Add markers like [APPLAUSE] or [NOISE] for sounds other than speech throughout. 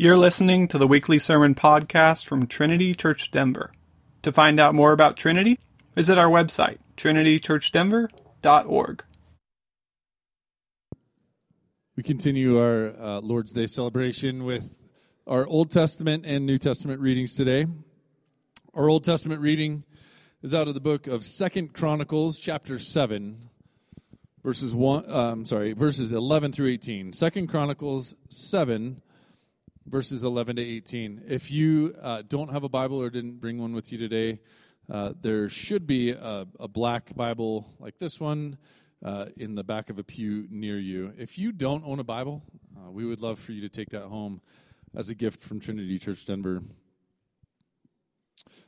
You're listening to the weekly sermon podcast from Trinity Church Denver. To find out more about Trinity, visit our website, trinitychurchdenver.org. We continue our uh, Lord's Day celebration with our Old Testament and New Testament readings today. Our Old Testament reading is out of the book of Second Chronicles, chapter seven, verses one. I'm sorry, verses eleven through eighteen. Second Chronicles seven, verses eleven to eighteen. If you uh, don't have a Bible or didn't bring one with you today, uh, there should be a, a, black Bible like this one uh, in the back of a pew near you. If you don't own a Bible, uh, we would love for you to take that home as a gift from Trinity Church Denver.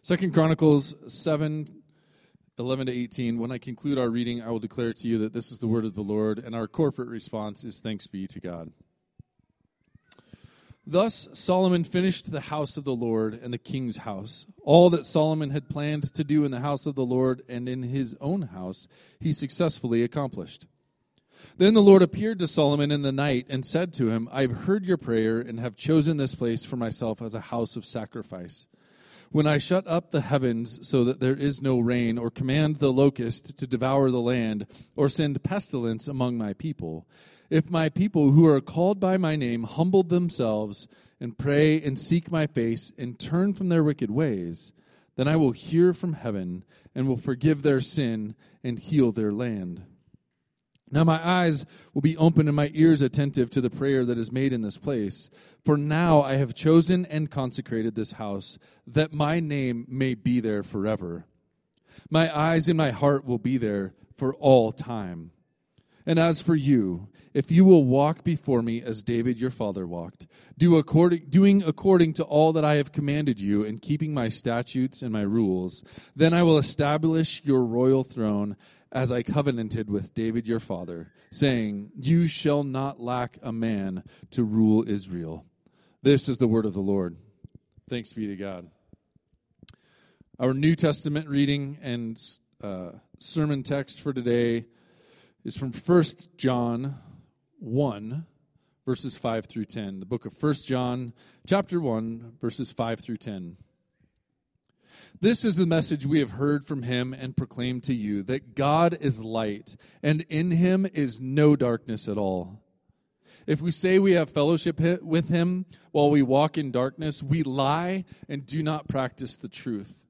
Second Chronicles 7 11 to 18. When I conclude our reading, I will declare to you that this is the word of the Lord, and our corporate response is thanks be to God. Thus Solomon finished the house of the Lord and the king's house. All that Solomon had planned to do in the house of the Lord and in his own house, he successfully accomplished. Then the Lord appeared to Solomon in the night and said to him, I've heard your prayer and have chosen this place for myself as a house of sacrifice. When I shut up the heavens so that there is no rain, or command the locust to devour the land, or send pestilence among my people, if my people who are called by my name humble themselves and pray and seek my face and turn from their wicked ways, then I will hear from heaven and will forgive their sin and heal their land. Now my eyes will be open and my ears attentive to the prayer that is made in this place. For now I have chosen and consecrated this house, that my name may be there forever. My eyes and my heart will be there for all time. And as for you, if you will walk before me as David your father walked, do according, doing according to all that I have commanded you, and keeping my statutes and my rules, then I will establish your royal throne as I covenanted with David your father, saying, You shall not lack a man to rule Israel. This is the word of the Lord. Thanks be to God. Our New Testament reading and uh, sermon text for today is from 1 John 1, verses 5 through 10. The book of 1 John, chapter 1, verses 5 through 10. This is the message we have heard from him and proclaimed to you that God is light, and in him is no darkness at all. If we say we have fellowship with him while we walk in darkness, we lie and do not practice the truth.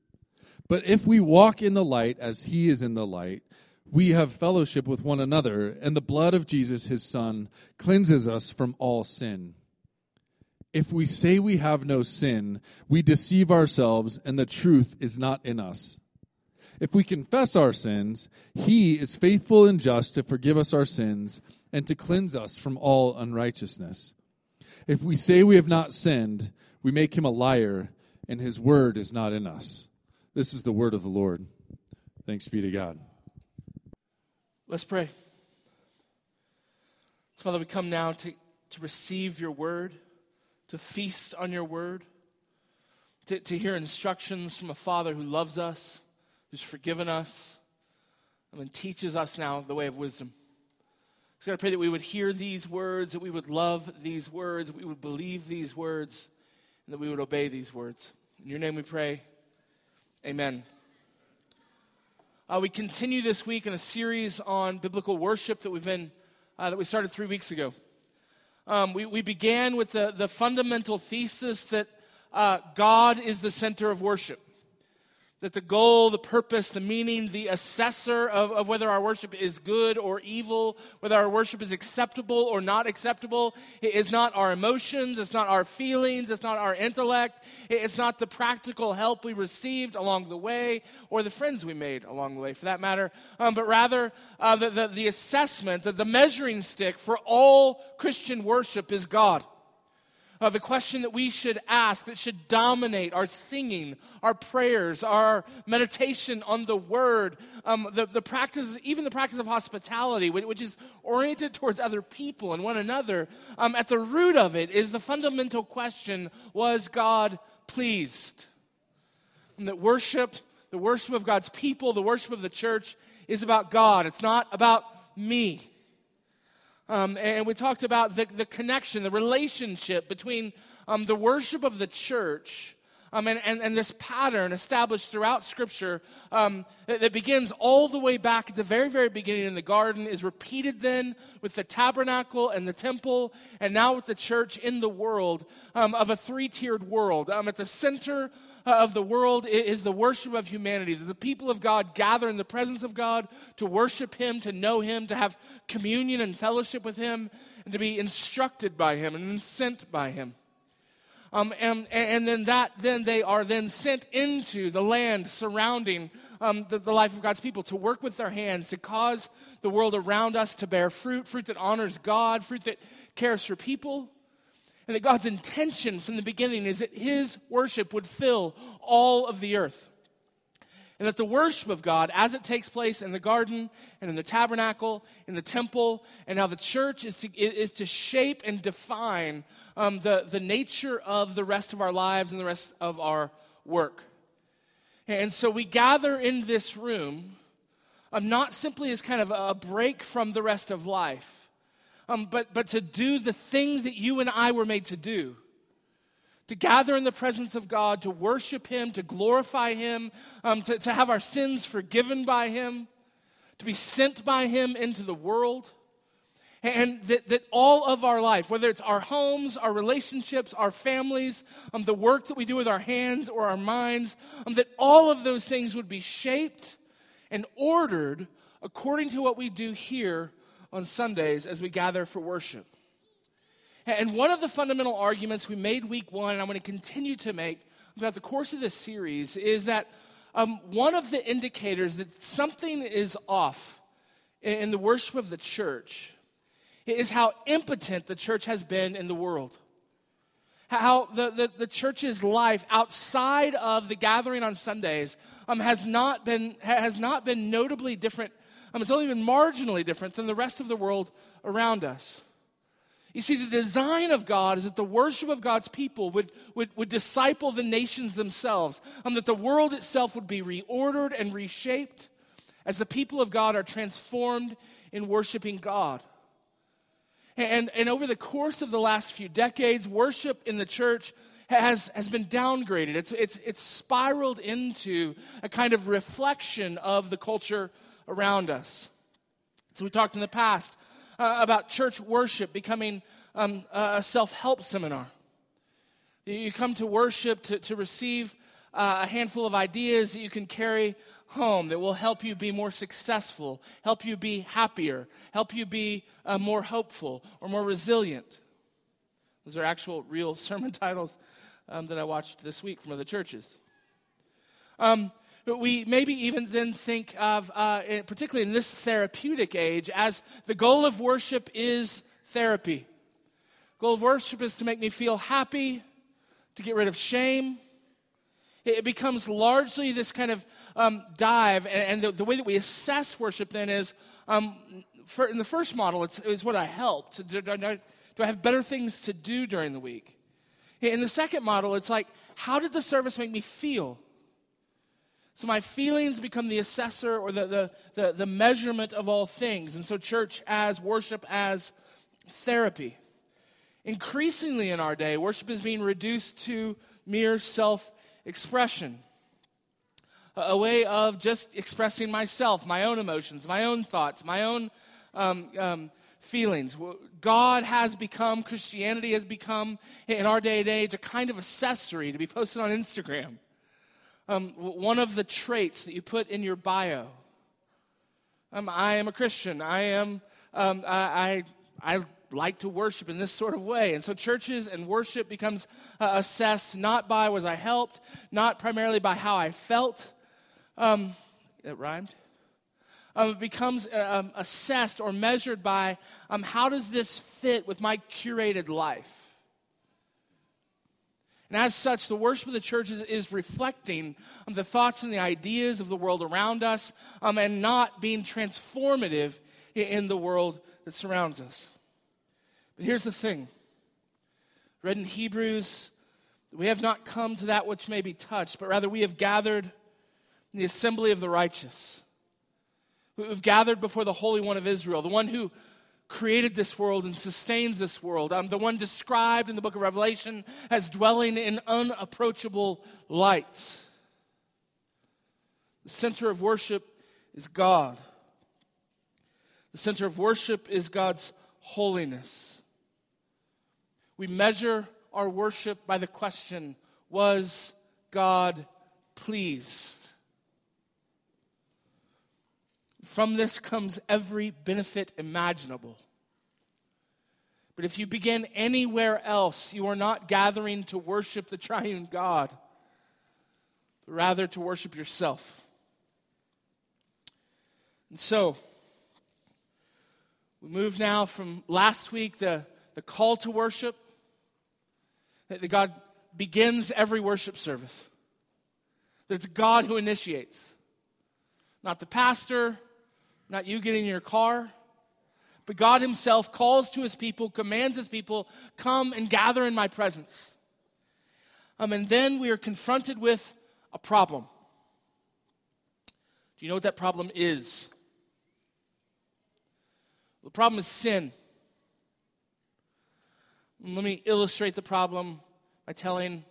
But if we walk in the light as he is in the light, we have fellowship with one another, and the blood of Jesus, his Son, cleanses us from all sin. If we say we have no sin, we deceive ourselves, and the truth is not in us. If we confess our sins, he is faithful and just to forgive us our sins and to cleanse us from all unrighteousness. If we say we have not sinned, we make him a liar, and his word is not in us. This is the word of the Lord. Thanks be to God. Let's pray. Father, we come now to, to receive your word to feast on your word, to, to hear instructions from a Father who loves us, who's forgiven us, and teaches us now the way of wisdom. So, I pray that we would hear these words, that we would love these words, that we would believe these words, and that we would obey these words. In your name we pray. Amen. Uh, we continue this week in a series on biblical worship that we've been uh, that we started three weeks ago. Um, we, we began with the, the fundamental thesis that uh, God is the center of worship. That the goal, the purpose, the meaning, the assessor of, of whether our worship is good or evil, whether our worship is acceptable or not acceptable, is not our emotions, it's not our feelings, it's not our intellect, it's not the practical help we received along the way or the friends we made along the way, for that matter, um, but rather uh, the, the, the assessment, the, the measuring stick for all Christian worship is God uh, the question that we should ask, that should dominate our singing, our prayers, our meditation on the word, um, the, the practice, even the practice of hospitality, which is oriented towards other people and one another, um, at the root of it is the fundamental question was God pleased? And that worship, the worship of God's people, the worship of the church, is about God. It's not about me. Um, and we talked about the, the connection, the relationship between um, the worship of the church um, and, and, and, this pattern established throughout Scripture um, that, that, begins all the way back at the very, very beginning in the garden is repeated then with the tabernacle and the temple, and now with the church in the world um, of a three tiered world. Um, at the center of the world is the worship of humanity. The people of God gather in the presence of God to worship Him, to know Him, to have communion and fellowship with Him, and to be instructed by Him and sent by Him. Um, and, and then that then they are then sent into the land surrounding um, the, the life of God's people to work with their hands to cause the world around us to bear fruit, fruit that honors God, fruit that cares for people. And that God's intention from the beginning is that His worship would fill all of the earth. And that the worship of God, as it takes place in the garden and in the tabernacle, in the temple, and now the church is to, is to shape and define um, the, the nature of the rest of our lives and the rest of our work. And so we gather in this room, um, not simply as kind of a break from the rest of life, um, but, but to do the thing that you and I were made to do to gather in the presence of God, to worship Him, to glorify Him, um, to, to have our sins forgiven by Him, to be sent by Him into the world. And that, that all of our life, whether it's our homes, our relationships, our families, um, the work that we do with our hands or our minds, um, that all of those things would be shaped and ordered according to what we do here on Sundays as we gather for worship. And one of the fundamental arguments we made week one, and I'm going to continue to make throughout the course of this series, is that um, one of the indicators that something is off in the worship of the church is how impotent the church has been in the world. How the, the, the church's life outside of the gathering on Sundays um, has, not been, has not been notably different. Um, it's only been marginally different than the rest of the world around us. You see, the design of God is that the worship of God's people would, would, would disciple the nations themselves, and that the world itself would be reordered and reshaped as the people of God are transformed in worshiping God. And, and over the course of the last few decades, worship in the church has, has been downgraded. It's, it's, it's spiraled into a kind of reflection of the culture around us. So, we talked in the past uh, about church worship becoming um, a self help seminar. You come to worship to, to receive uh, a handful of ideas that you can carry home that will help you be more successful, help you be happier, help you be uh, more hopeful or more resilient. Those are actual, real [LAUGHS] sermon titles um, that I watched this week from other churches. Um, we maybe even then think of, uh, particularly in this therapeutic age, as the goal of worship is therapy. goal of worship is to make me feel happy, to get rid of shame. It becomes largely this kind of um, dive, and, and the, the, way that we assess worship then is um, for, in the first model, it's, it's what I helped. Do, do, do I have better things to do during the week? In the second model, it's like, how did the service make me feel? So my feelings become the assessor or the, the, the, the, measurement of all things. And so, church as worship as therapy. Increasingly in our day, worship is being reduced to mere self expression. A, way of just expressing myself, my own emotions, my own thoughts, my own um, um, feelings. God has become, Christianity has become, in our day and age, a kind of accessory to be posted on Instagram um, one of the traits that you put in your bio. Um, I am a Christian. I am. Um, I, I, I like to worship in this sort of way. And so churches and worship becomes uh, assessed not by was I helped, not primarily by how I felt. Um, it rhymed. Um, it becomes uh, um, assessed or measured by um, how does this fit with my curated life? And as such, the worship of the church is, is reflecting um, the thoughts and the ideas of the world around us um, and not being transformative in, in the world that surrounds us. But here's the thing read in Hebrews, we have not come to that which may be touched, but rather we have gathered in the assembly of the righteous. We've gathered before the Holy One of Israel, the one who created this world and sustains this world. I'm the one described in the book of Revelation as dwelling in unapproachable lights. The center of worship is God. The center of worship is God's holiness. We measure our worship by the question Was God pleased? From this comes every benefit imaginable. But if you begin anywhere else, you are not gathering to worship the triune God, but rather to worship yourself. And so, we move now from last week, the, the call to worship, that God begins every worship service. That it's God who initiates, not the pastor, not you getting in your car. But God Himself calls to His people, commands His people, come and gather in my presence. Um, and then we are confronted with a problem. Do you know what that problem is? The problem is sin. Let me illustrate the problem by telling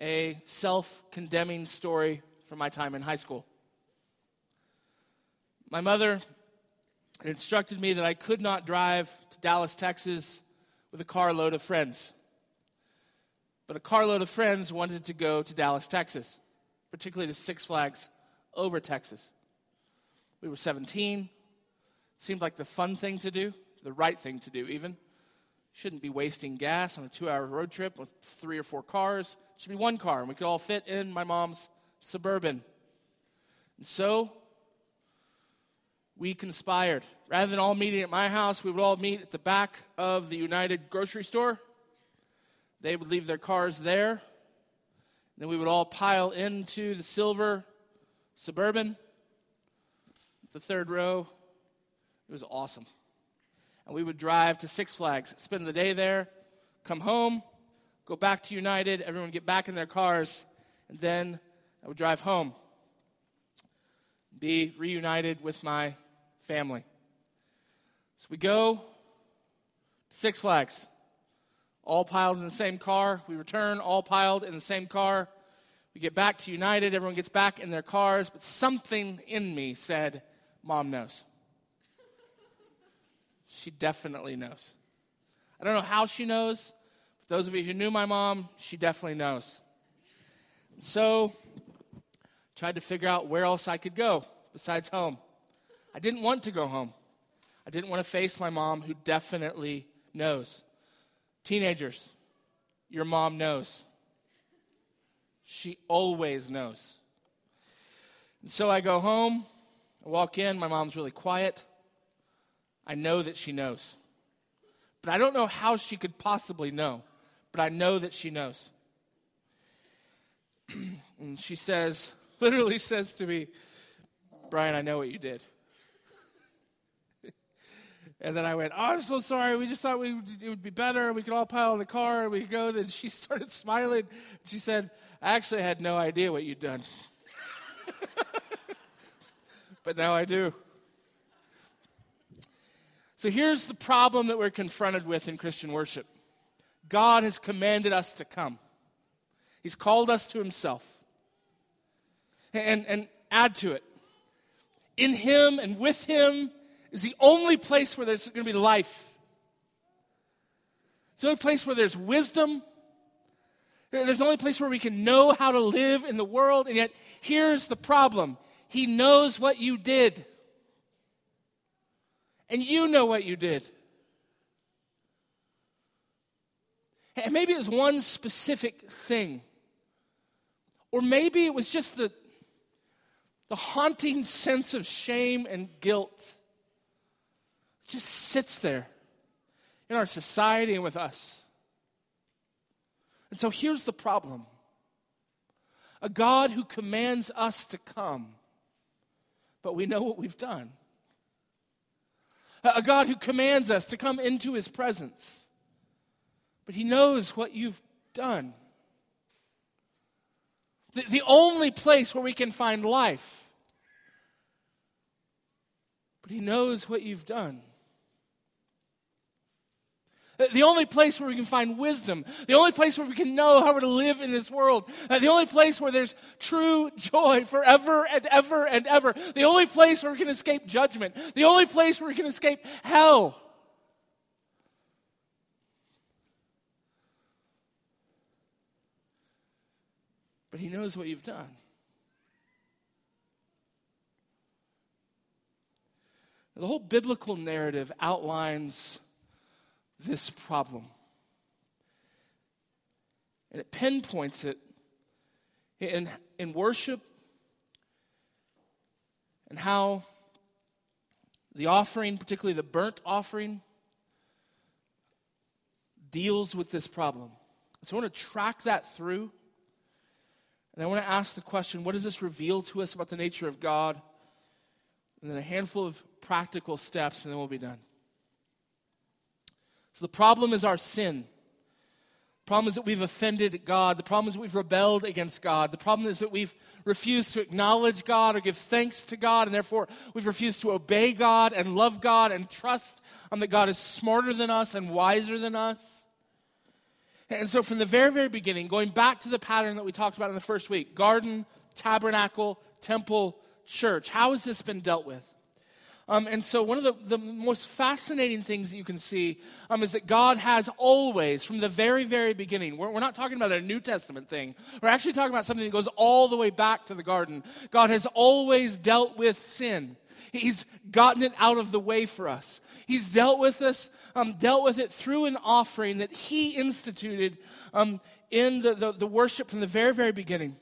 a self condemning story from my time in high school. My mother instructed me that I could not drive to Dallas, Texas with a carload of friends. But a carload of friends wanted to go to Dallas, Texas, particularly to Six Flags over Texas. We were 17. It Seemed like the fun thing to do, the right thing to do, even. Shouldn't be wasting gas on a two hour road trip with three or four cars. It should be one car, and we could all fit in my mom's suburban. And so we conspired. Rather than all meeting at my house, we would all meet at the back of the United grocery store. They would leave their cars there. Then we would all pile into the silver suburban, the third row. It was awesome. And we would drive to Six Flags, spend the day there, come home, go back to United, everyone get back in their cars, and then I would drive home, be reunited with my family. So we go Six Flags, all piled in the same car. We return, all piled in the same car. We get back to United, everyone gets back in their cars, but something in me said, Mom knows. She definitely knows. I don't know how she knows. But those of you who knew my mom, she definitely knows. So, tried to figure out where else I could go besides home. I didn't want to go home. I didn't want to face my mom, who definitely knows. Teenagers, your mom knows. She always knows. And so I go home, I walk in, my mom's really quiet. I know that she knows. But I don't know how she could possibly know, but I know that she knows. [CLEARS THROAT] and she says, [LAUGHS] literally says to me, Brian, I know what you did. And then I went, Oh, I'm so sorry. We just thought we, it would be better. We could all pile in the car and we could go. Then she [LAUGHS] started smiling. She said, I actually had no idea what you'd done. [LAUGHS] but now I do. So here's the problem that we're confronted with in Christian worship God has commanded us to come, He's called us to Himself. And, and add to it, in Him and with Him is the only place where there's going to be life. It's the only place where there's wisdom. There's the only place where we can know how to live in the world. And yet, here's the problem He knows what you did. And you know what you did. And maybe it was one specific thing. Or maybe it was just the, the haunting [LAUGHS] sense of shame and guilt just sits there in our society and with us. And so here's the problem a God who commands us to come, but we know what we've done. A God who commands us to come into his presence, but he knows what you've done. The, the only place where we can find life, but he knows what you've done. The only place where we can find wisdom, the only place where we can know how to live in this world, uh, the only place where there's true joy forever and ever and ever, the only place where we can escape judgment, the only place where we can escape hell. But He knows what you've done. The whole biblical narrative outlines this problem. And it pinpoints it in, in worship and how the offering, particularly the burnt offering, deals with this problem. So I want to track that through. And I want to ask the question what does this reveal to us about the nature of God? And then a handful of practical steps, and then we'll be done. So the problem is our sin. The problem is that we've offended God. The problem is that we've rebelled against God. The problem is that we've refused to acknowledge God or give thanks to God, and therefore we've refused to obey God and love God and trust um, that God is smarter than us and wiser than us. And so, from the very, very beginning, going back to the pattern that we talked about in the first week garden, tabernacle, temple, church, how has this been dealt with? Um, and so, one of the, the most fascinating things that you can see um, is that God has always, from the very, very beginning, we're, we're not talking about a New Testament thing. We're actually talking about something that goes all the way back to the garden. God has always dealt with sin, He's gotten it out of the way for us. He's dealt with us, um, dealt with it through an offering that He instituted um, in the, the, the worship from the very, very beginning.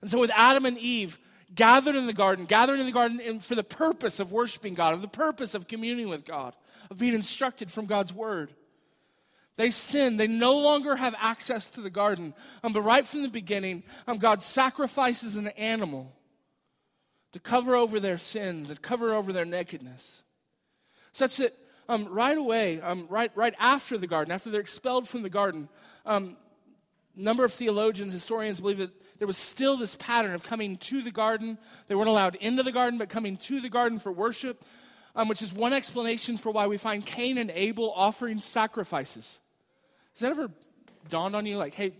And so, with Adam and Eve, gathered in the garden, gathered in the garden in, for the purpose of worshiping God, of the purpose of communing with God, of being instructed from God's word. They sin. They no longer have access to the garden. Um, but right from the beginning, um, God sacrifices an animal to cover over their sins and cover over their nakedness. Such that um, right away, um, right, right after the garden, after they're expelled from the garden, um, a number of theologians, historians believe that there was still this pattern of coming to the garden. They weren't allowed into the garden, but coming to the garden for worship, um, which is one explanation for why we find Cain and Abel offering sacrifices. Has that ever dawned on you? Like, hey,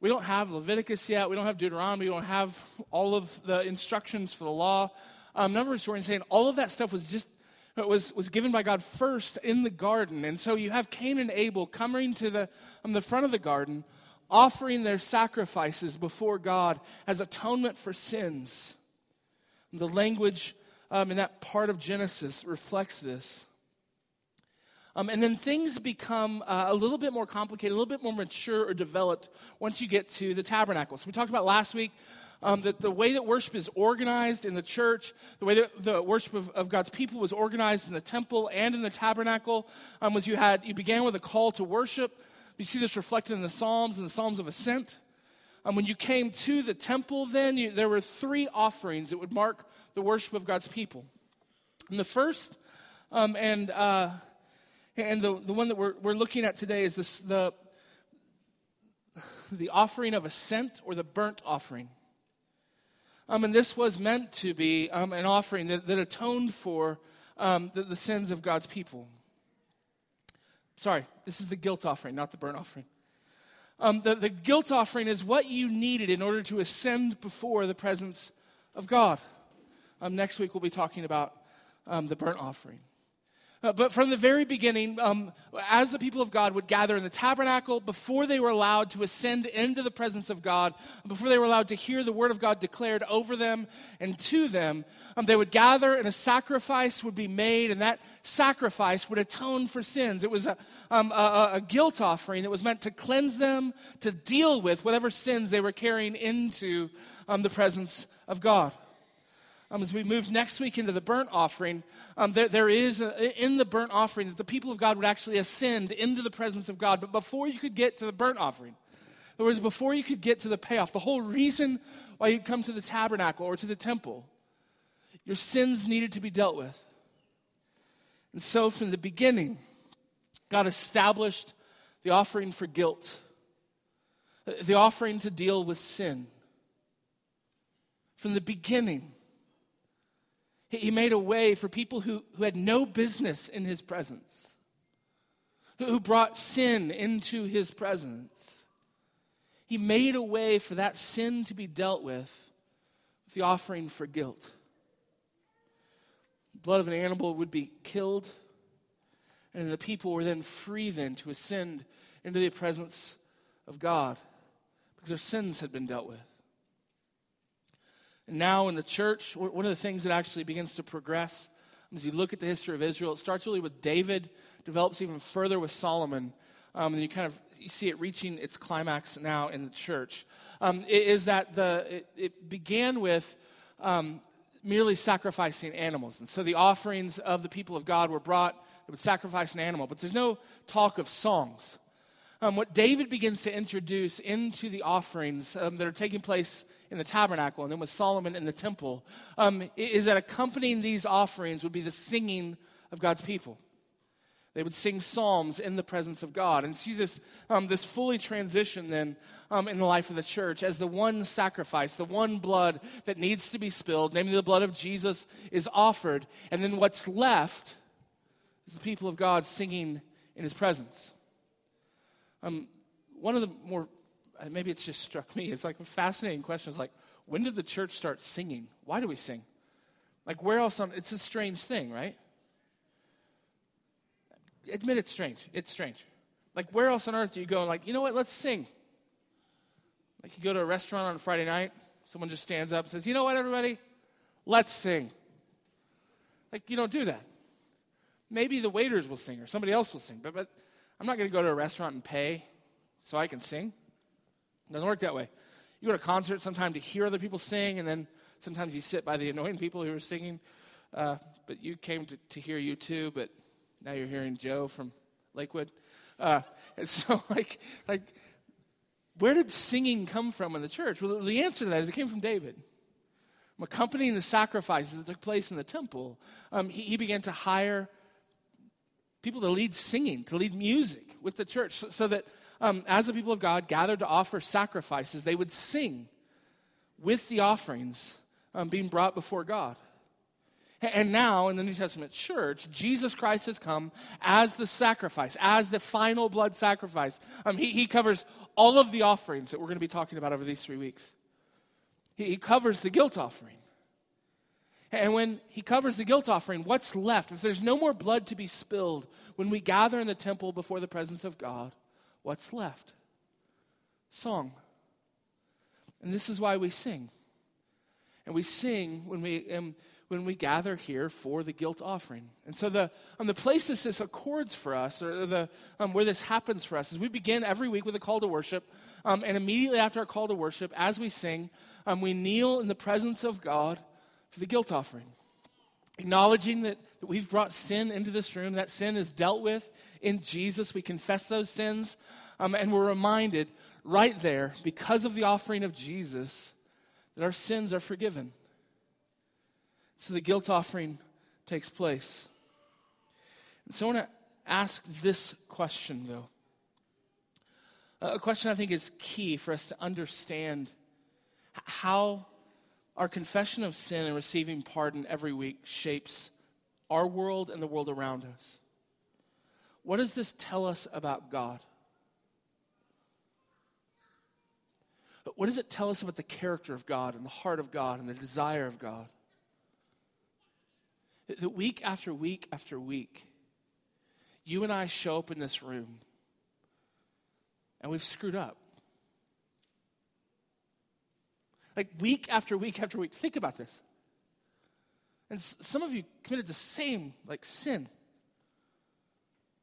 we don't have Leviticus yet, we don't have Deuteronomy, we don't have all of the instructions for the law. Um, number of historians saying all of that stuff was just was, was given by God first in the garden. And so you have Cain and Abel coming to the, um, the front of the garden, offering their sacrifices before God as atonement for sins. The language um, in that part of Genesis reflects this. Um, and then things become uh, a little bit more complicated, a little bit more mature or developed once you get to the tabernacle. So we talked about last week um, that the way that worship is organized in the church, the way that the worship of, of God's people was organized in the temple and in the tabernacle, um, was you had you began with a call to worship. You see this reflected in the Psalms and the Psalms of Ascent. Um, when you came to the temple, then you, there were three offerings that would mark the worship of God's people. And the first, um, and uh, and the, the one that we're, we're looking at today is this, the the offering of ascent or the burnt offering. Um, and this was meant to be um, an offering that, that atoned for um, the, the sins of God's people. Sorry, this is the guilt offering, not the burnt offering. Um, the, the guilt offering is what you needed in order to ascend before the presence of God. Um, next week, we'll be talking about um, the burnt offering. Uh, but from the very beginning, um, as the people of God would gather in the tabernacle, before they were allowed to ascend into the presence of God, before they were allowed to hear the word of God declared over them and to them, um, they would gather and a sacrifice would be made, and that sacrifice would atone for sins. It was a, um, a, a guilt offering that was meant to cleanse them, to deal with whatever sins they were carrying into um, the presence of God. Um, as we move next week into the burnt offering, um, there, there is a, in the burnt offering that the people of God would actually ascend into the presence of God. But before you could get to the burnt offering, in other words, before you could get to the payoff, the whole reason why you'd come to the tabernacle or to the temple, your sins needed to be dealt with. And so from the beginning, God established the offering for guilt, the offering to deal with sin. From the beginning, he made a way for people who, who had no business in his presence, who brought sin into his presence. He made a way for that sin to be dealt with with the offering for guilt. The blood of an animal would be killed, and the people were then free then to ascend into the presence of God because their sins had been dealt with. Now in the church, one of the things that actually begins to progress as you look at the history of Israel, it starts really with David, develops even further with Solomon, um, and you kind of you see it reaching its climax now in the church. Um, is that the it, it began with um, merely sacrificing animals, and so the offerings of the people of God were brought. They would sacrifice an animal, but there's no talk of songs. Um, what David begins to introduce into the offerings um, that are taking place in the tabernacle and then with Solomon in the temple um, is that accompanying these offerings would be the singing of God's people. They would sing psalms in the presence of God. And see this, um, this fully transition then um, in the life of the church as the one sacrifice, the one blood that needs to be spilled, namely the blood of Jesus, is offered. And then what's left is the people of God singing in his presence. Um, one of the more, Uh, maybe it's just struck me, it's like a fascinating question. It's like, when did the church start singing? Why do we sing? Like, where else on, it's a strange thing, right? Admit it's strange. It's strange. Like, where else on earth do you go and, like, you know what, let's sing? Like, you go to a restaurant on a Friday night, someone just stands up and says, you know what, everybody, let's sing. Like, you don't do that. Maybe the waiters will sing or somebody else will sing, but, but I'm not going to go to a restaurant and pay so I can sing. It doesn't work that way. You go to a concert sometime to hear other people sing, and then sometimes you sit by the [LAUGHS] annoying people who are singing. Uh, but you came to, to hear U2, but now you're hearing Joe from Lakewood. Uh, and [LAUGHS] so, like, like, where did singing come from in the church? Well, the answer to that is it came from David. Accompanying the sacrifices that took place in the temple, um, he, he began to hire people to lead singing, to lead music with the church, so, so that um, as the people of God gathered to offer sacrifices, they would sing with the offerings um, being brought before God. And now in the New Testament church, Jesus Christ has come as the sacrifice, as the final blood sacrifice. Um, he, he covers all of the offerings that we're going to be talking about over these three weeks. He, he covers the guilt offering. And when he covers the guilt offering, what's left? If there's no more blood to be spilled when we gather in the temple before the presence of God, what's left? Song. And this is why we sing. And we sing when we, um, when we gather here for the guilt offering. And so the, um, the place this, this accords for us, or the, um, where this happens for us, is we begin every week with a call to worship. Um, and immediately after our call to worship, as we sing, um, we kneel in the presence of God for the guilt offering. Acknowledging that, that we've brought sin into this room, that sin is dealt with in Jesus. We confess those sins, um, and we're reminded right there, because of the offering of Jesus, that our sins are forgiven. So the guilt offering takes place. And so I want to ask this question, though. A question I think is key for us to understand how our confession of sin and receiving pardon every week shapes our world and the world around us. What does this tell us about God? What does it tell us about the character of God and the heart of God and the desire of God? That week after week after week, you and I show up in this room and we've screwed up. Like week after week after week. Think about this. And some of you committed the same like sin.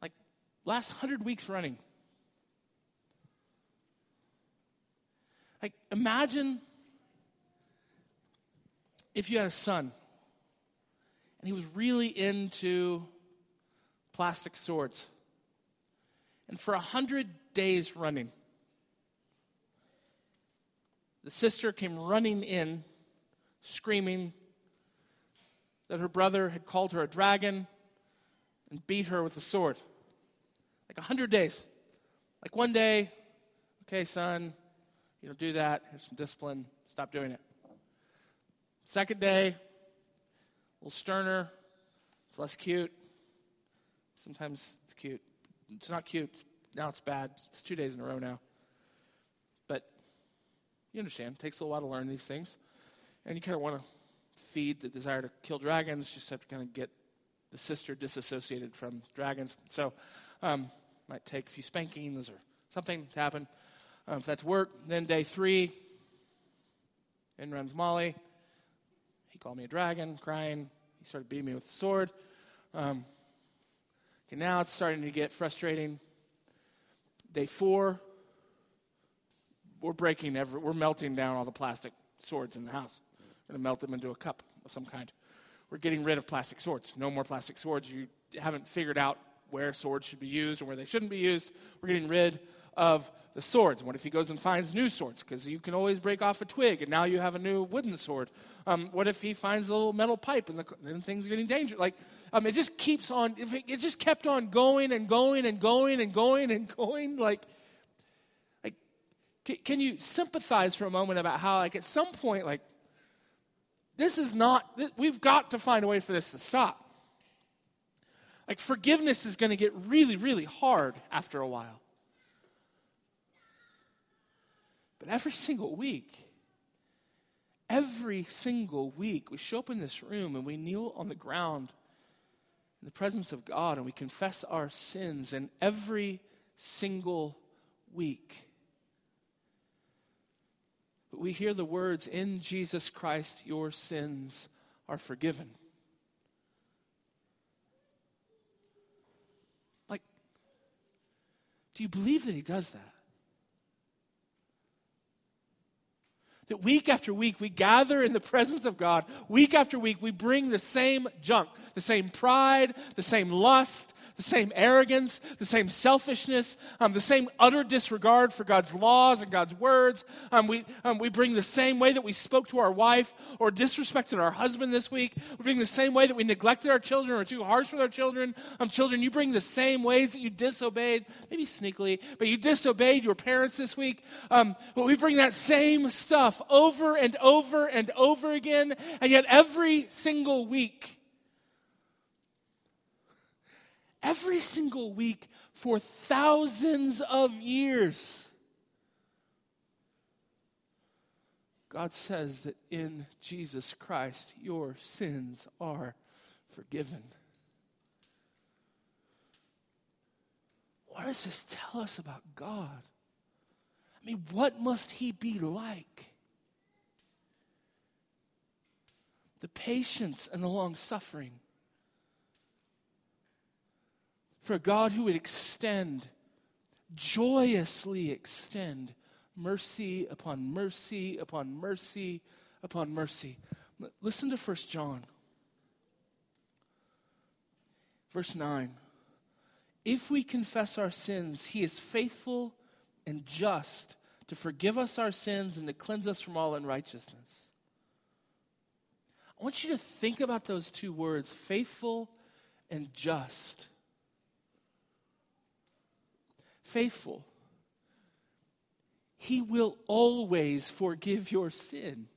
Like last 100 weeks running. Like imagine if you had a son and he was really into plastic swords. And for a hundred days running, the sister came running in, screaming that her brother had called her a dragon and beat her with a sword. Like a hundred days. Like one day, okay, son, you don't do that. Here's some discipline. Stop doing it. Second day, a little sterner. It's less cute. Sometimes it's cute. It's not cute. Now it's bad. It's two days in a row now. You understand. It takes a while to learn these things. And you kind of want to feed the desire to kill dragons. Just have to kind of get the sister disassociated from dragons. So, um, might take a few spankings or something to happen. Um, if that's work, then day three, in runs Molly. He called me a dragon, crying. He started beating me with the sword. Um, okay, now it's starting to get frustrating. Day four, we're breaking every, we're melting down all the plastic swords in the house. We're going to melt them into a cup of some kind. We're getting rid of plastic swords. No more plastic swords. You haven't figured out where swords should be used and where they shouldn't be used. We're getting rid of the swords. What if he goes and finds new swords? Because you can always break off a twig, and now you have a new wooden sword. Um, what if he finds a little metal pipe, and the, then things are getting dangerous? Like, um, it just keeps on. It, just kept on going and going and going and going and going. Like, can, can you sympathize for a moment about how, like, at some point, like, this is not. We've got to find a way for this to stop. Like, forgiveness is going to get really, really hard after a while. But every single week, every single week, we show up in this room and we kneel on the ground in the presence of God and we confess our sins. And every single week, but we hear the words, In Jesus Christ, your sins are forgiven. Like, do you believe that He does that? that week after week we gather in the presence of God. Week after week we bring the same junk, the same pride, the same lust, the same arrogance, the same selfishness, um, the same utter disregard for God's laws and God's words. Um, we, um, we bring the same way that we spoke to our wife or disrespected our husband this week. We bring the same way that we neglected our children or too harsh with our children. Um, children, you bring the same ways that you disobeyed, maybe sneakily, but you disobeyed your parents this week. Um, but we bring that same stuff over and over and over again, and yet every single week, every single week for thousands of years. God says that in Jesus Christ your sins are forgiven. What does this tell us about God? I mean, what must He be like? The patience and the long suffering for God who would extend, joyously extend mercy upon mercy upon mercy upon mercy. Listen to 1 John. Verse 9. If we confess our sins, he is faithful and just to forgive us our sins and to cleanse us from all unrighteousness. I want you to think about those two words faithful and just faithful. He will always forgive your sin.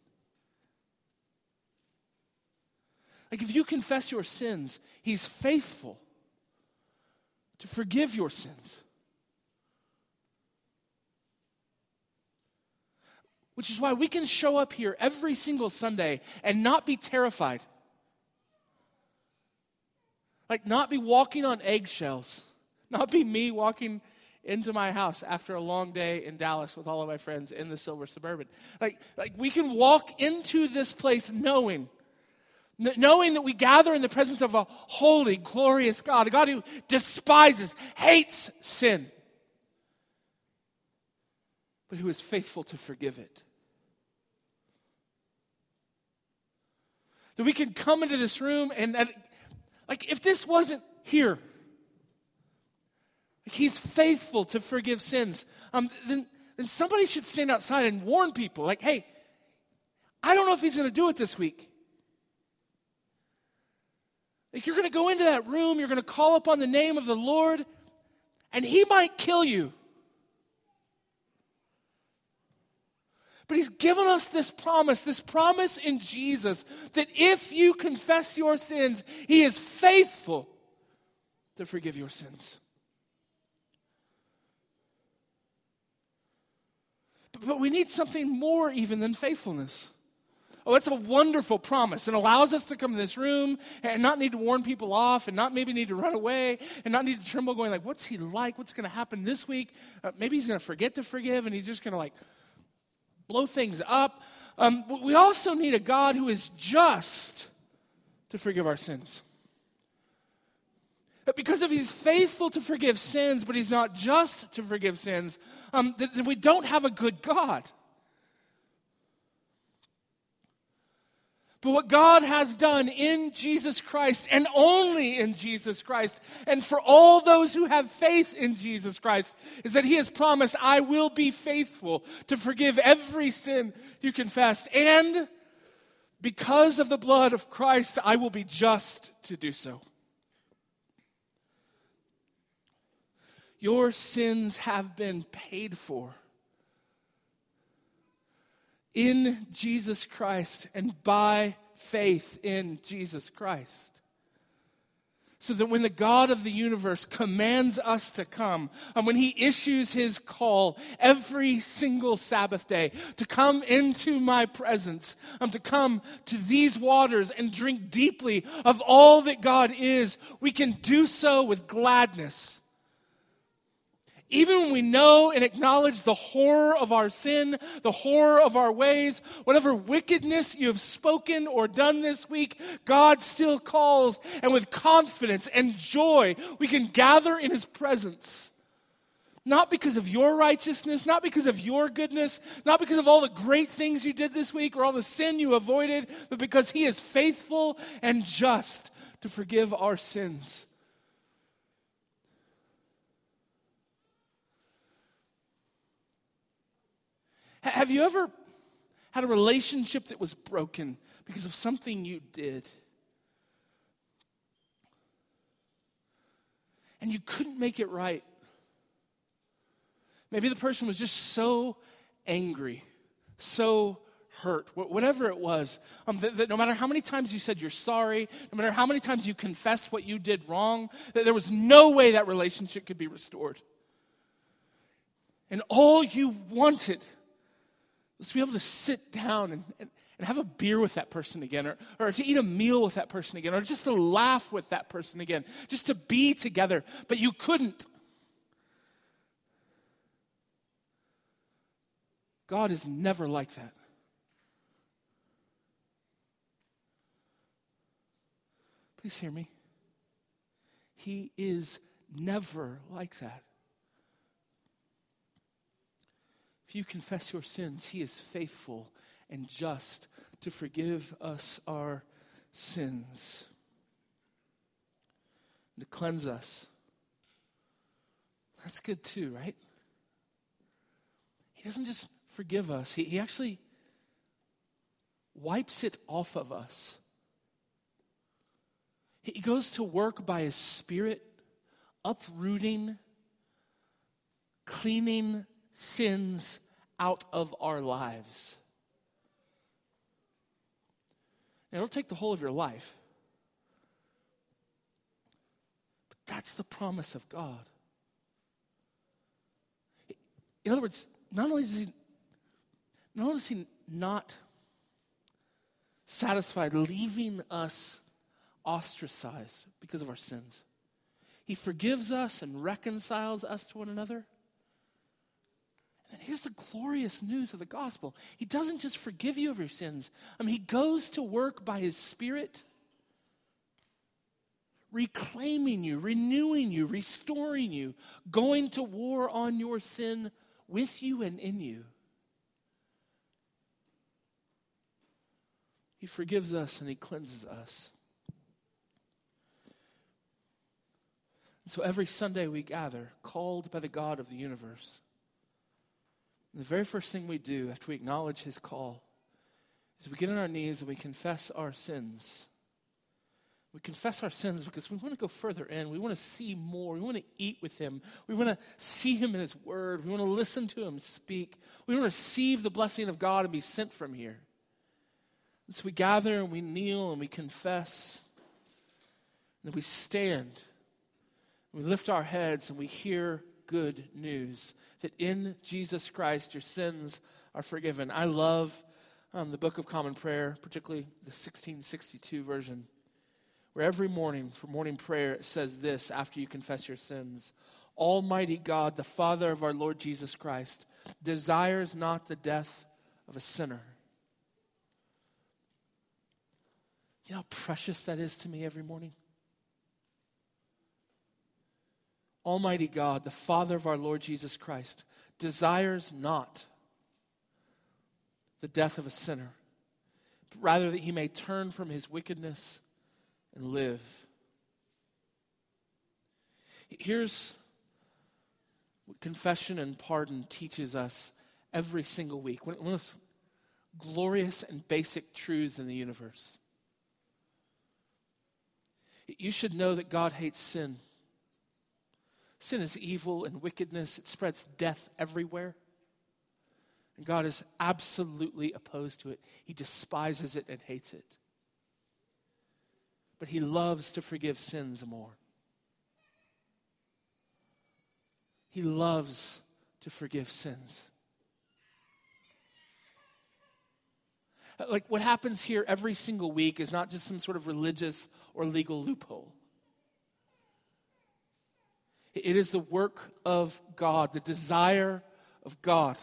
Like if you confess your sins, He's faithful to forgive your sins. Which is why we can show up here every single Sunday and not be terrified. Like, not be walking on eggshells, not be me walking into my house after a long day in Dallas with all of my friends in the silver suburban. Like, like we can walk into this place knowing, knowing that we gather in the presence of a holy, glorious God, a God who despises, hates sin, but who is faithful to forgive it. That we can come into this room and, that, like, if this wasn't here, like he's faithful to forgive sins. Um, then, then somebody should stand outside and warn people, like, hey, I don't know if he's going to do it this week. Like you're going to go into that room, you're going to call upon the name of the Lord, and he might kill you. But he's given us this promise, this promise in Jesus, that if you confess your sins, he is faithful to forgive your sins. We need something more even than faithfulness. Oh, it's a wonderful promise and allows us to come in this room and not need to warn people off and not maybe need to run away and not need to tremble going like, what's he like? What's going to happen this week? Uh, maybe he's going to forget to forgive and he's just going to like blow things up. Um, we also need a God who is just to forgive our sins. Because if he's faithful to forgive sins, but he's not just to forgive sins, um, then we don't have a good God. But what God has done in Jesus Christ and only in Jesus Christ, and for all those who have faith in Jesus Christ, is that He has promised, I will be faithful to forgive every sin you confess. And because of the blood of Christ, I will be just to do so. Your sins have been paid for in Jesus Christ and by faith in Jesus Christ. So that when the God of the universe commands us to come, and when he issues his call every single Sabbath day to come into my presence, um, to come to these waters and drink deeply of all that God is, we can do so with gladness even when we know and acknowledge the horror of our sin, the horror of our ways, whatever wickedness you have spoken or done this week, God still calls, and with confidence and joy, we can gather in His presence. Not because of your righteousness, not because of your goodness, not because of all the great things you did this week or all the sin you avoided, but because He is faithful and just to forgive our sins. Have you ever had a relationship that was broken because of something you did? And you couldn't make it right. Maybe the person was just so angry, so hurt, whatever it was, um, that, that, no matter how many times you said you're sorry, no matter how many times you confessed what you did wrong, that there was no way that relationship could be restored. And all you wanted to be able to sit down and, and, and have a beer with that person again, or, or to eat a meal with that person again, or just to laugh with that person again, just to be together. But you couldn't. God is never like that. Please hear me. He is never like that. If you confess your sins, He is faithful and just to forgive us our sins, to cleanse us. That's good too, right? He doesn't just forgive us, He, he actually wipes it off of us. He goes to work by His Spirit, uprooting, cleaning sins out of our lives. Now, it'll take the whole of your life. But that's the promise of God. In other words, not only is he, not only is he not satisfied leaving us ostracized because of our sins, he forgives us and reconciles us to one another. And here's the glorious news of the gospel He doesn't just forgive you of your sins, I mean, He goes to work by His Spirit, reclaiming you, renewing you, restoring you, going to war on your sin with you and in you. He forgives us and He cleanses us. And so every Sunday we gather, called by the God of the universe and the very first thing we do after we acknowledge his call is we get on our knees and we confess our sins. We confess our sins because we want to go further in. We want to see more. We want to eat with him. We want to see him in his word. We want to listen to him speak. We want to receive the blessing of God and be sent from here. And so we gather and we kneel and we confess. And we stand. And we lift our heads and we hear good news that in Jesus Christ your sins are forgiven. I love um, the Book of Common Prayer, particularly the 1662 version, where every morning for morning prayer it says this after you confess your sins Almighty God, the Father of our Lord Jesus Christ, desires not the death of a sinner. You know how precious that is to me every morning? Almighty God, the Father of our Lord Jesus Christ, desires not the death of a sinner, but rather that he may turn from his wickedness and live. Here's what confession and pardon teaches us every single week. One of the glorious and basic truths in the universe. You should know that God hates sin. Sin is evil and wickedness, it spreads death everywhere. And God is absolutely opposed to it. He despises it and hates it. But He loves to forgive sins more. He loves to forgive sins. Like what happens here every single week is not just some sort of religious or legal loophole. It is the work of God, the desire of God,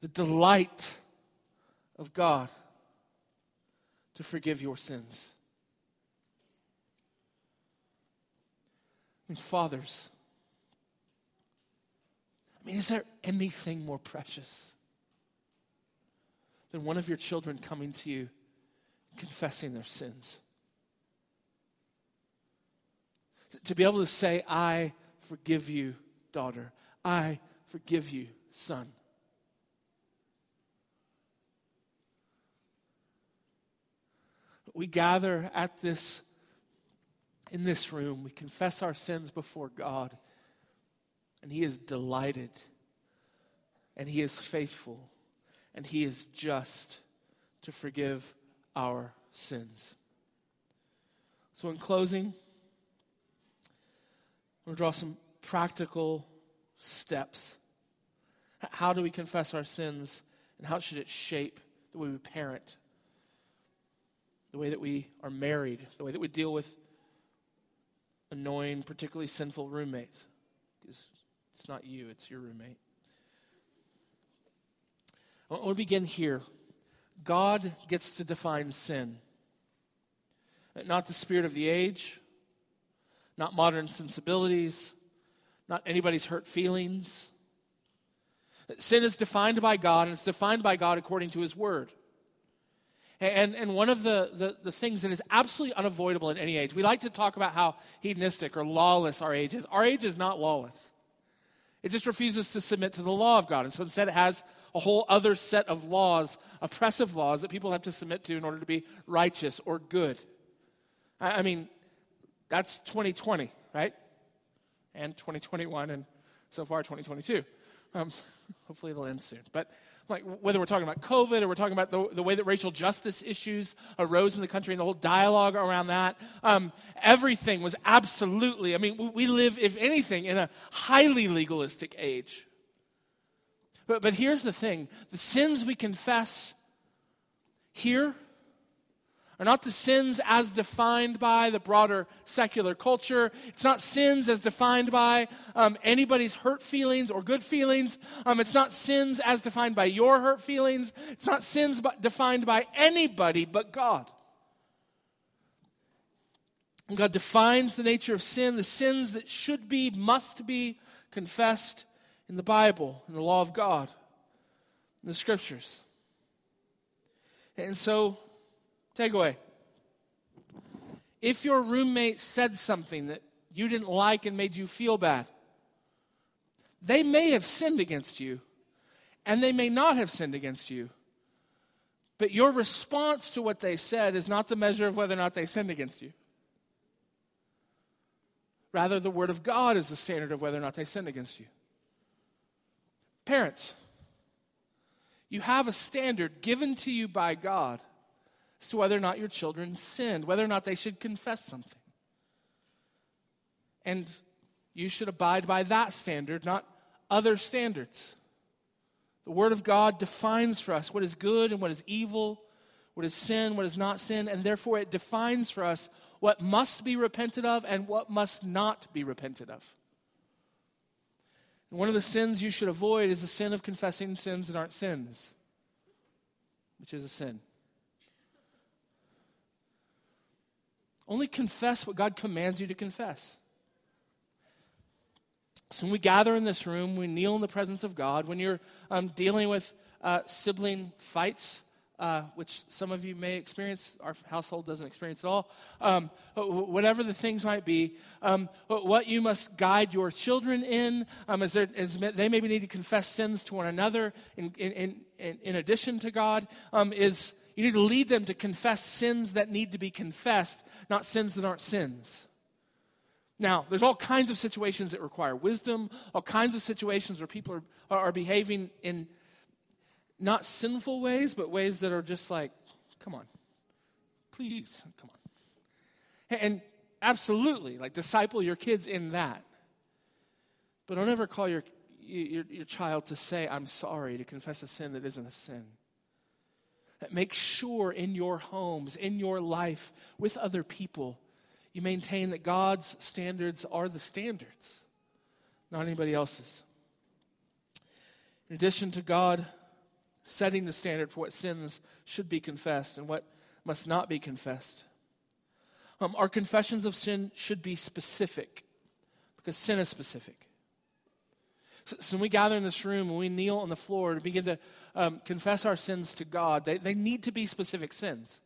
the delight of God to forgive your sins. I mean, fathers, I mean, is there anything more precious than one of your children coming to you confessing their sins? To be able to say, I forgive you, daughter. I forgive you, son. We gather at this, in this room, we confess our sins before God, and He is delighted, and He is faithful, and He is just to forgive our sins. So, in closing, I'm going to draw some practical steps. How do we confess our sins, and how should it shape the way we parent, the way that we are married, the way that we deal with annoying, particularly sinful roommates? Because it's not you, it's your roommate. I want to begin here. God gets to define sin, not the spirit of the age not modern sensibilities, not anybody's hurt feelings. Sin is defined by God, and it's defined by God according to His Word. And, and one of the, the, the, things that is absolutely unavoidable in any age, we like to talk about how hedonistic or lawless our age is. Our age is not lawless, it just refuses to submit to the law of God. And so instead, it has a whole other set of laws, oppressive laws, that people have to submit to in order to be righteous or good. I, I mean, that's 2020, right? And 2021, and so far 2022. Um, [LAUGHS] hopefully it'll end soon. But like whether we're talking about COVID or we're talking about the, the way that racial justice issues arose in the country and the whole dialogue around that, um, everything was absolutely, I mean, we live, if anything, in a highly legalistic age. But, but here's the thing the sins we confess here are not the sins as defined by the broader secular culture. It's not sins as defined by um, anybody's hurt feelings or good feelings. Um, it's not sins as defined by your hurt feelings. It's not sins defined by anybody but God. And God defines the nature of sin, the sins that should be, must be confessed in the Bible, in the law of God, in the scriptures. And so, Takeaway. If your roommate said something that you didn't like and made you feel bad, they may have sinned against you, and they may not have sinned against you. But your response to what they said is not the measure of whether or not they sinned against you. Rather, the Word of God is the standard of whether or not they sinned against you. Parents, you have a standard given to you by God as to whether or not your children sinned, whether or not they should confess something. And you should abide by that standard, not other standards. The Word of God defines for us what is good and what is evil, what is sin, what is not sin, and therefore it defines for us what must be repented of and what must not be repented of. And one of the sins you should avoid is the sin of confessing sins that aren't sins, which is a sin. Only confess what God commands you to confess. So when we gather in this room, we kneel in the presence of God. When you're um, dealing with uh, sibling fights, uh, which some of you may experience, our household doesn't experience at all, um, whatever the things might be, um, what you must guide your children in, um, they maybe need to confess sins to one another in, in, in, in addition to God, um, is you need to lead them to confess sins that need to be confessed, not sins that aren't sins. Now, there's all kinds of situations that require wisdom, all kinds of situations where people are, are behaving in not sinful ways, but ways that are just like, come on, please, come on. And absolutely, like, disciple your kids in that. But don't ever call your, your, your child to say, I'm sorry, to confess a sin that isn't a sin. Make sure in your homes, in your life, with other people, you maintain that God's standards are the standards, not anybody else's. In addition to God setting the standard for what sins should be confessed and what must not be confessed, um, our confessions of sin should be specific because sin is specific. So, so, when we gather in this room and we kneel on the floor to begin to um, confess our sins to God, they, they need to be specific sins,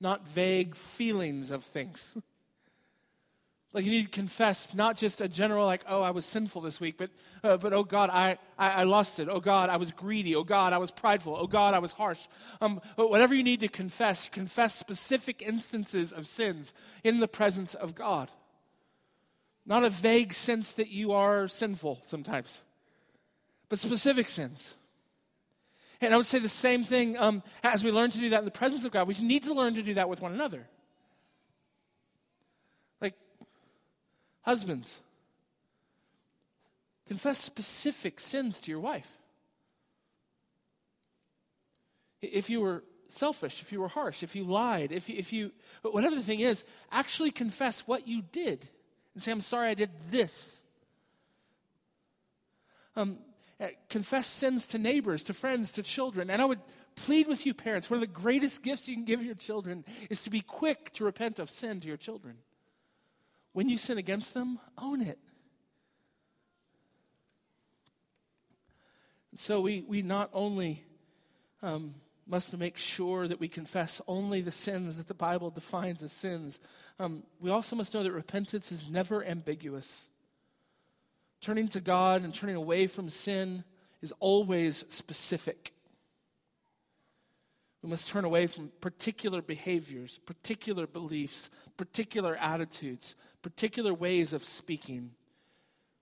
not vague feelings of things. [LAUGHS] like you need to confess not just a general, like, oh, I was sinful this week, but, uh, but oh God, I, I, I lusted. Oh God, I was greedy. Oh God, I was prideful. Oh God, I was harsh. Um, whatever you need to confess, confess specific instances of sins in the presence of God. Not a vague sense that you are sinful sometimes but specific sins. And I would say the same thing um, as we learn to do that in the presence of God. We need to learn to do that with one another. Like, husbands, confess specific sins to your wife. If you were selfish, if you were harsh, if you lied, if you, if you whatever the thing is, actually confess what you did and say, I'm sorry I did this. Um, confess sins to neighbors, to friends, to children. And I would plead with you, parents, one of the greatest gifts you can give your children is to be quick to repent of sin to your children. When you sin against them, own it. And so we, we not only um, must make sure that we confess only the sins that the Bible defines as sins, um, we also must know that repentance is never ambiguous. Turning to God and turning away from sin is always specific. We must turn away from particular behaviors, particular beliefs, particular attitudes, particular ways of speaking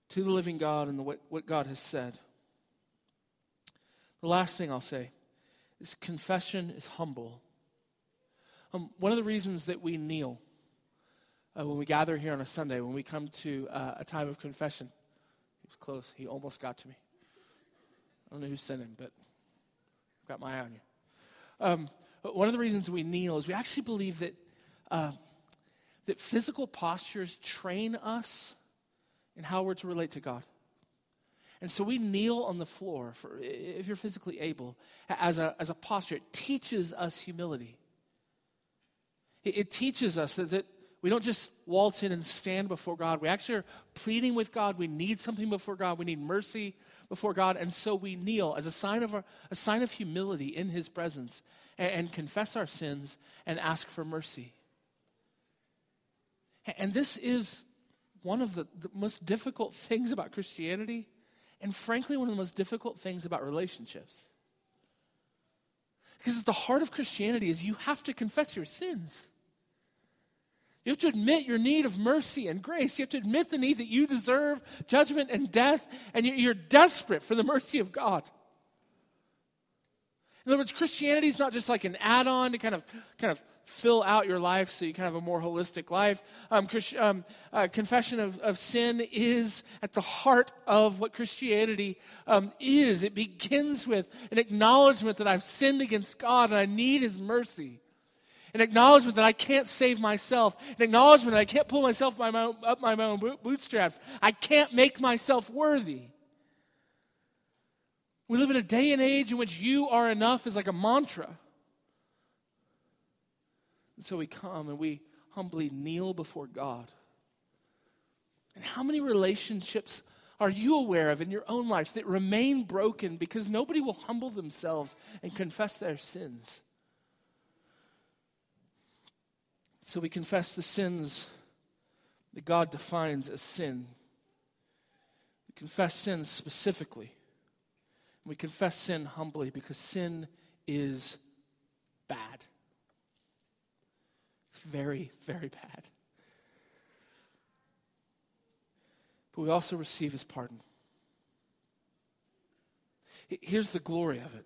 to the living God and the, what, what God has said. The last thing I'll say is confession is humble. Um, one of the reasons that we kneel uh, when we gather here on a Sunday, when we come to uh, a time of confession, was close. He almost got to me. I don't know who sent him, but I've got my eye on you. Um, one of the reasons we kneel is we actually believe that, uh, that physical postures train us in how we're to relate to God. And so we kneel on the floor, for, if you're physically able, as a, as a posture. It teaches us humility. It, it teaches us that, that we don't just waltz in and stand before God. We actually are pleading with God. We need something before God. We need mercy before God. And so we kneel as a sign of, our, a sign of humility in His presence and, and confess our sins and ask for mercy. And this is one of the, the most difficult things about Christianity, and frankly, one of the most difficult things about relationships. Because at the heart of Christianity is you have to confess your sins. You have to admit your need of mercy and grace. You have to admit the need that you deserve judgment and death, and you're desperate for the mercy of God. In other words, Christianity is not just like an add-on to kind of kind of fill out your life so you kind of have a more holistic life. Um, Christ, um, uh, confession of, of sin is at the heart of what Christianity um, is. It begins with an acknowledgement that I've sinned against God and I need His mercy. An acknowledgement that I can't save myself. An acknowledgement that I can't pull myself by my own, up my own bootstraps. I can't make myself worthy. We live in a day and age in which you are enough is like a mantra. And so we come and we humbly kneel before God. And how many relationships are you aware of in your own life that remain broken because nobody will humble themselves and confess their sins? So we confess the sins that God defines as sin. We confess sins specifically. We confess sin humbly because sin is bad. It's very, very bad. But we also receive his pardon. Here's the glory of it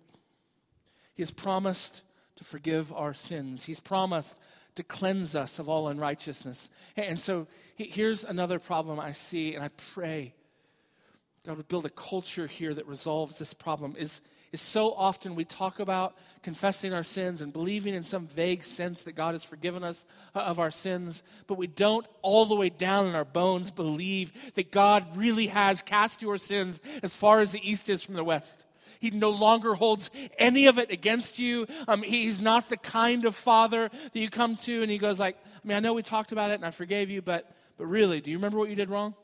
He has promised to forgive our sins, He's promised to cleanse us of all unrighteousness. And so here's another problem I see, and I pray God would build a culture here that resolves this problem. Is, is so often we talk about confessing our sins and believing in some vague sense that God has forgiven us uh, of our sins, but we don't all the way down in our bones believe that God really has cast your sins as far as the east is from the west. He no longer holds any of it against you. Um, he's not the kind of father that you come to and he goes like, I mean, I know we talked about it and I forgave you, but, but really, do you remember what you did wrong?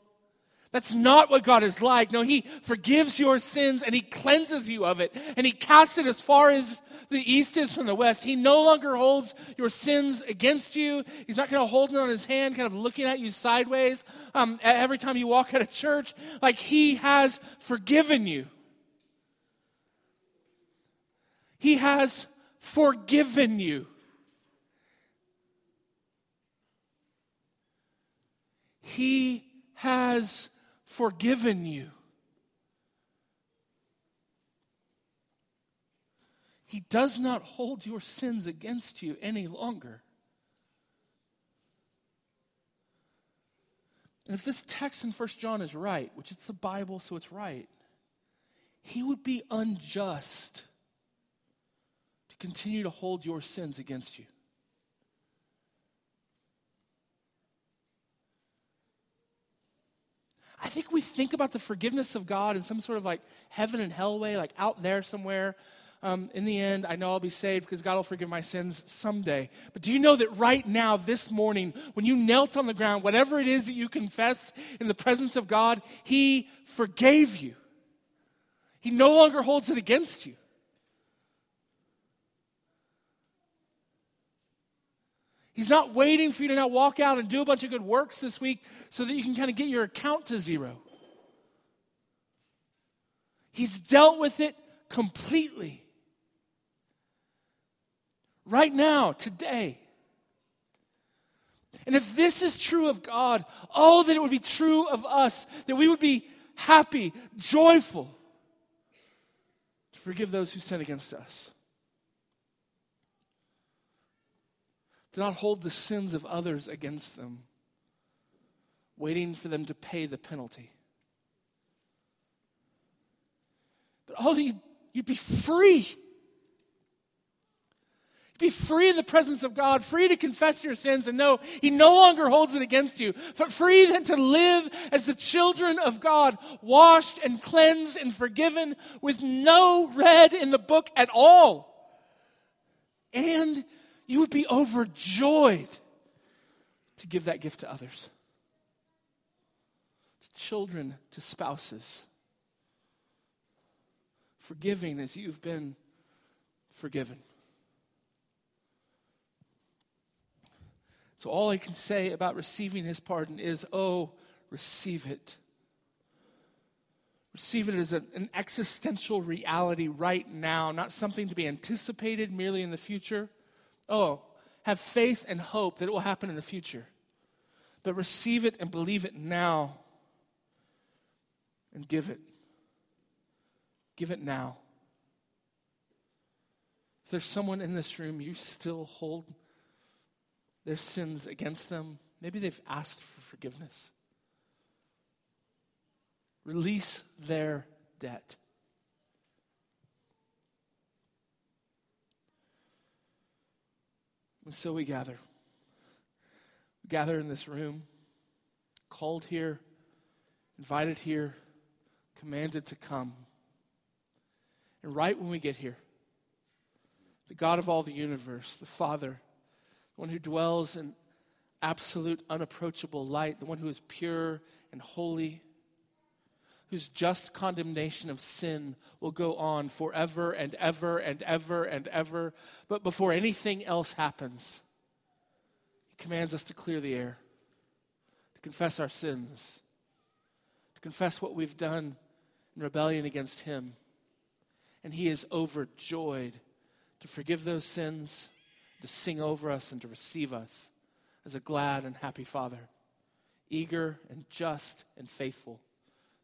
That's not what God is like. No, He forgives your sins and He cleanses you of it and He casts it as far as the east is from the west. He no longer holds your sins against you. He's not going to hold it on His hand, kind of looking at you sideways um, every time you walk out of church. Like He has forgiven you. He has forgiven you. He has forgiven you. He does not hold your sins against you any longer. And if this text in 1 John is right, which it's the Bible, so it's right, he would be unjust continue to hold your sins against you. I think we think about the forgiveness of God in some sort of like heaven and hell way, like out there somewhere. Um, in the end, I know I'll be saved because God will forgive my sins someday. But do you know that right now, this morning, when you knelt on the ground, whatever it is that you confessed in the presence of God, He forgave you. He no longer holds it against you. He's not waiting for you to now walk out and do a bunch of good works this week so that you can kind of get your account to zero. He's dealt with it completely. Right now, today. And if this is true of God, oh, that it would be true of us, that we would be happy, joyful to forgive those who sin against us. To not hold the sins of others against them, waiting for them to pay the penalty. But oh, you'd, you'd be free. You'd be free in the presence of God, free to confess your sins and know He no longer holds it against you, but free then to live as the children of God, washed and cleansed and forgiven with no red in the book at all. And you would be overjoyed to give that gift to others, to children, to spouses. Forgiving as you've been forgiven. So, all I can say about receiving his pardon is, oh, receive it. Receive it as an existential reality right now, not something to be anticipated merely in the future. Oh, have faith and hope that it will happen in the future. But receive it and believe it now. And give it. Give it now. If there's someone in this room you still hold their sins against them, maybe they've asked for forgiveness. Release their debt. And so we gather. We gather in this room, called here, invited here, commanded to come. And right when we get here, the God of all the universe, the Father, the one who dwells in absolute unapproachable light, the one who is pure and holy, whose just condemnation of sin will go on forever and ever and ever and ever. But before anything else happens, he commands us to clear the air, to confess our sins, to confess what we've done in rebellion against him. And he is overjoyed to forgive those sins, to sing over us, and to receive us as a glad and happy Father, eager and just and faithful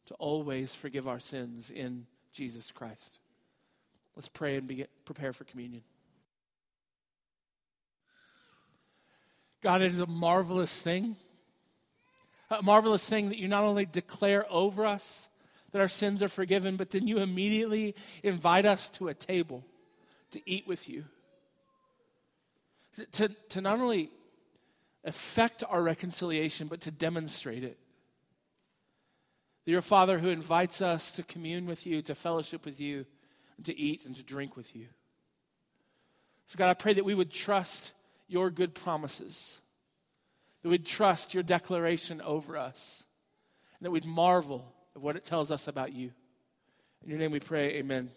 to always forgive our sins in Jesus Christ. Let's pray and begin, prepare for communion. God, it is a marvelous thing. A marvelous thing that you not only declare over us that our sins are forgiven, but then you immediately invite us to a table to eat with you. To, to not only affect our reconciliation, but to demonstrate it. You're a Father who invites us to commune with you, to fellowship with you, to eat and to drink with you. So, God, I pray that we would trust your good promises, that we'd trust your declaration over us, and that we'd marvel at what it tells us about you. In your name we pray, amen.